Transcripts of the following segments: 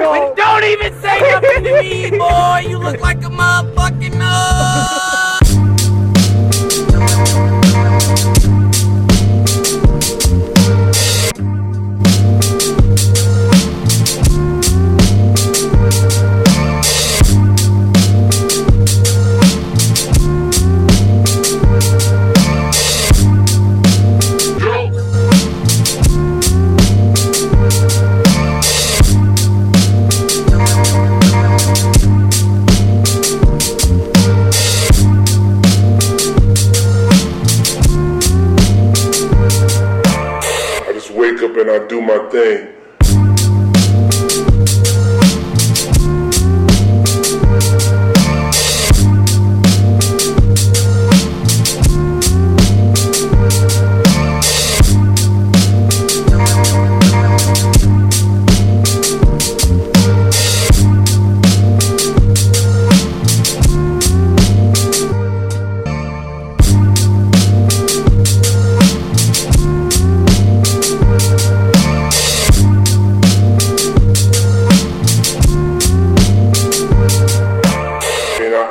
no. Don't even say nothing to me, boy. You look like a motherfucking and I do my thing.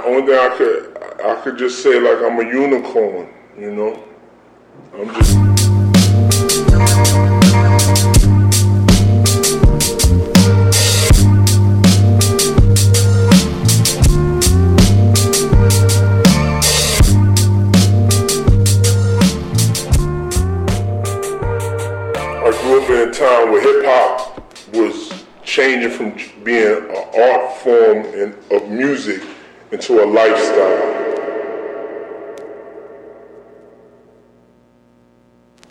Only thing I could, I could just say like I'm a unicorn, you know. I'm just. I grew up in a time where hip hop was changing from being an art form and of music into a lifestyle.